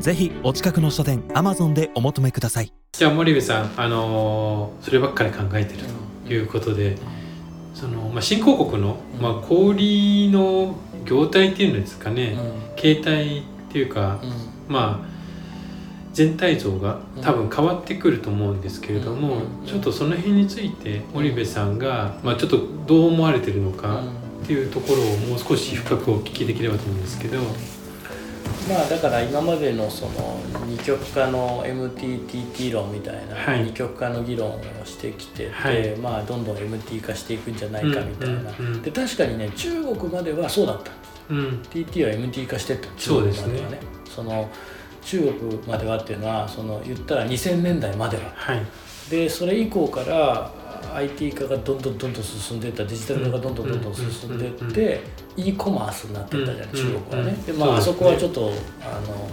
ぜひお近くの書店アマゾンでお求めください。じゃあ森部さんあのーそればっかり考えてるということで、そのまあ、新興国の、まあ、小売の業態っていうんですかね、形態っていうか、まあ全体像が多分変わってくると思うんですけれども、うん。ちょっとその辺について森部さんが、まあ、ちょっとどう思われてるのかっていうところをもう少し深くお聞きできればと思うんですけど、まあだから今までのその二極化の MTTT 論みたいなはい。二極化の議論をしてきてて、はい。まあどんどん MT 化していくんじゃないかみたいな、うんうんうん。で確かにね中国まではそうだったうん。TT は MT 化してった。中国まではね。その中国まではっていうのはその言ったら2000年代までは。はい。でそれ以降から IT 化がどんどんどんどん進んでいったデジタル化がどんどんどんどん進んでいって、e コマースになっていったじゃん、うん中国はね、うんでまああそこはちょっとあの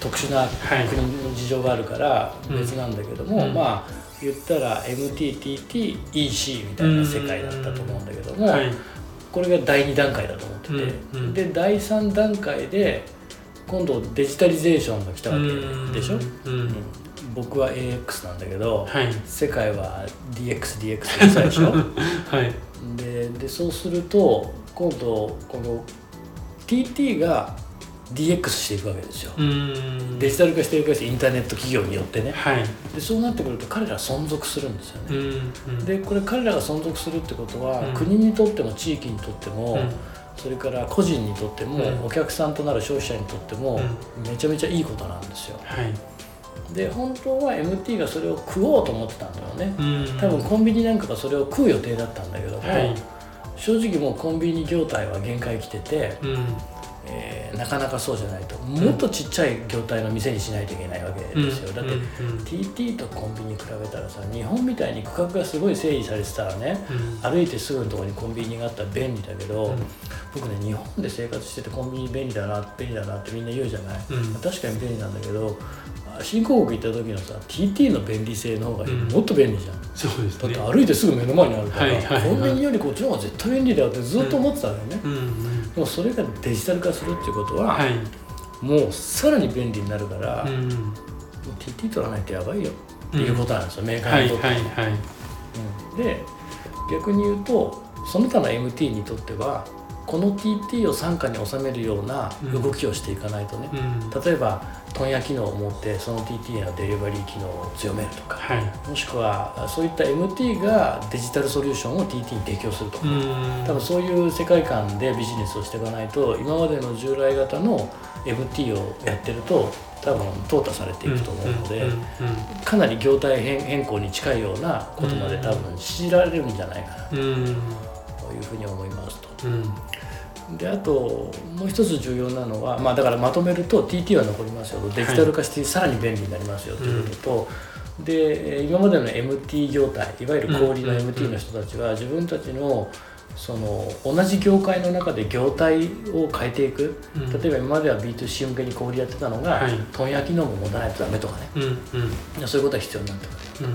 特殊なはい国の事情があるから別なんだけども、うん。まあ言ったら MTTTEC みたいな世界だったと思うんだけども、はい。これが第2段階だと思ってて、で第3段階で今度デジタリゼーションが来たわけでしょ、うん。うん僕は AX なんだけど、はい。世界は DXDX でしたでしょ？はい。ででそうすると今度この TT が DX していくわけですよ、うん。デジタル化していくわけですインターネット企業によってね。はい。でそうなってくると彼らは存続するんですようね、ん。でこれ彼らが存続するってことは、うん。国にとっても地域にとっても、うんそれから個人にとっても、うんお客さんとなる消費者にとっても、めちゃめちゃいいことなんですよ。はい。で本当は MT がそれを食おうと思ってたんだよね。うん。多分コンビニなんかがそれを食う予定だったんだけども、はい。正直もうコンビニ業態は限界来てて、うん。えーなかなかそうじゃないと。もっとちっちゃい業態の店にしないといけないわけですよ、だって、うん。TT とコンビニ比べたらさ日本みたいに区画がすごい整理されてたらねうん。歩いてすぐのところにコンビニがあったら便利だけど、うん僕ね日本で生活しててコンビニ便利だな便利だなってみんな言うじゃない、うん。確かに便利なんだけど新興国行った時のさ TT の便利性の方がうん。もっと便利じゃん、そうですね。だって歩いてすぐ目の前にあるから、はいはいはい。コンビニよりこっちの方が絶対便利だよってずっと思ってたんだよね、うんうん。でもそれがデジタル化するっていうことは、はい。もうさらに便利になるから、うん TT 取らないとやばいよ。っていうことなんですよ、メーカはいーにとって、はいはいうん。で逆に言うとその他の MT にとってはこの TT を傘下に収めるような動きをしていかないとね、うん。例えば問屋機能を持ってその TT のデリバリー機能を強めるとか。はい。もしくはそういった MT がデジタルソリューションを TT に提供するとか、うん。多分そういう世界観でビジネスをしていかないと今までの従来型の MT をやってると多分淘汰されていくと思うので、うんうんかなり業態変変更に近いようなことまで多分強いられるんじゃないかなというふうに思いますと。うんであともう一つ重要なのは、まあ、だからまとめると TT は残りますよ。とデジタル化してさらに便利になりますよということと、で今までの MT 業態いわゆる小売りのうん MT の人たちは自分たちのその同じ業界の中で業態を変えていく、うん。例えば今までは B2C 向けに小売りやってたのが、はい。問屋機能も持たないとダメとかね。うんうん。そういうことが必要になってくる。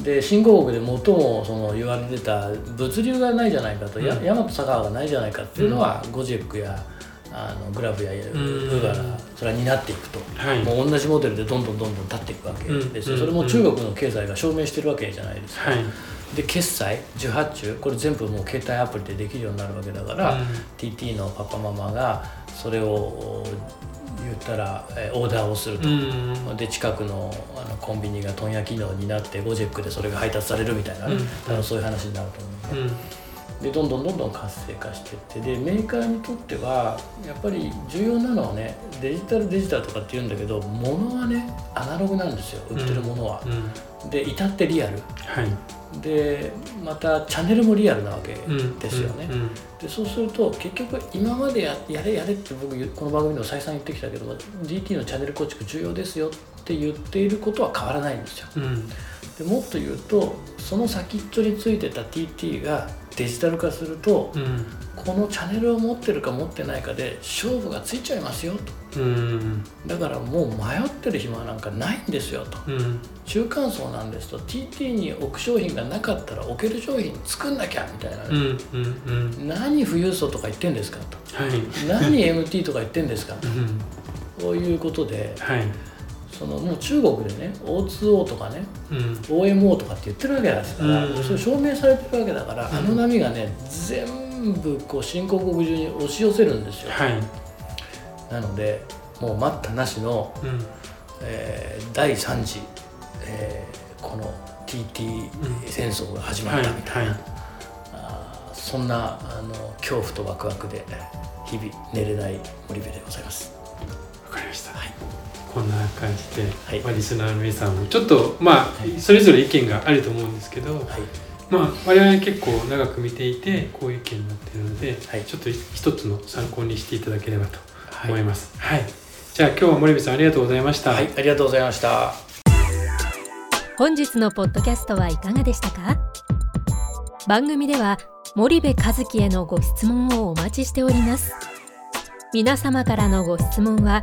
うんで新興国で最もその言われてた物流がないじゃないかと、やうん。ヤマト佐川がないじゃないかっていうのは、ゴジェックやあのグラフやウーバーがそれは担っていくと、はい。もう同じモデルでどんどんどんどん立っていくわけですよ、うん。それも中国の経済が証明してるわけじゃないですか、はい。で決済受発注これ全部もう携帯アプリでできるようになるわけだから、うん。TT のパパママがそれを言ったらえーオーダーをすると。う、ん。で近くのあのコンビニが問屋機能になってゴジェックでそれが配達されるみたいなね、うん。多分そういう話になると思うね、でどんどんどんどん活性化していってでメーカーにとってはやっぱり重要なのはねデジタルデジタルとかって言うんだけど物はねアナログなんですよ売ってるものは、うんで至ってリアル。はい。でまたチャンネルもリアルなわけうんですよね、うんでそうすると結局今までややれやれって僕この番組でも再三言ってきたけども DT のチャンネル構築重要ですよって言っていることは変わらないんですよ。うん。でもっと言うとその先っちょについてた TT がデジタル化すると、うん。このチャンネルを持ってるか持ってないかで勝負がついちゃいますよと。うん。だからもう迷ってる暇なんかないんですよと。うん。中間層なんですと TT に置く商品がなかったら置ける商品作んなきゃみたいな。何富裕層とか言ってんですかと。はい。何 MT とか言ってんですかと。うん。こういうことではいそのもう中国でね O2O とかねうん。OMO とかって言ってるわけですから、うん。それ証明されてるわけだから、うん。あの波がね全部こう新興国中に押し寄せるんですよ。はい。なのでもう待ったなしの、うん。えー第3次、えーこの TT 戦争が始まはいったみたいな、はいあーそんなあの恐怖とワクワクで日々寝れない森部でございます。わかりました。はいこんな感じで、はい。まあ、リスナーの皆さんもちょっとまあ、はい。それぞれ意見があると思うんですけど、はい。まあ我々結構長く見ていてこういう意見になっているので、はい。ちょっと一つの参考にしていただければとはい。思います。はい、じゃあ今日は森部さんありがとうございました。はい、ありがとうございました。本日のポッドキャストはいかがでしたか？番組では森部和樹へのご質問をお待ちしております。皆様からのご質問は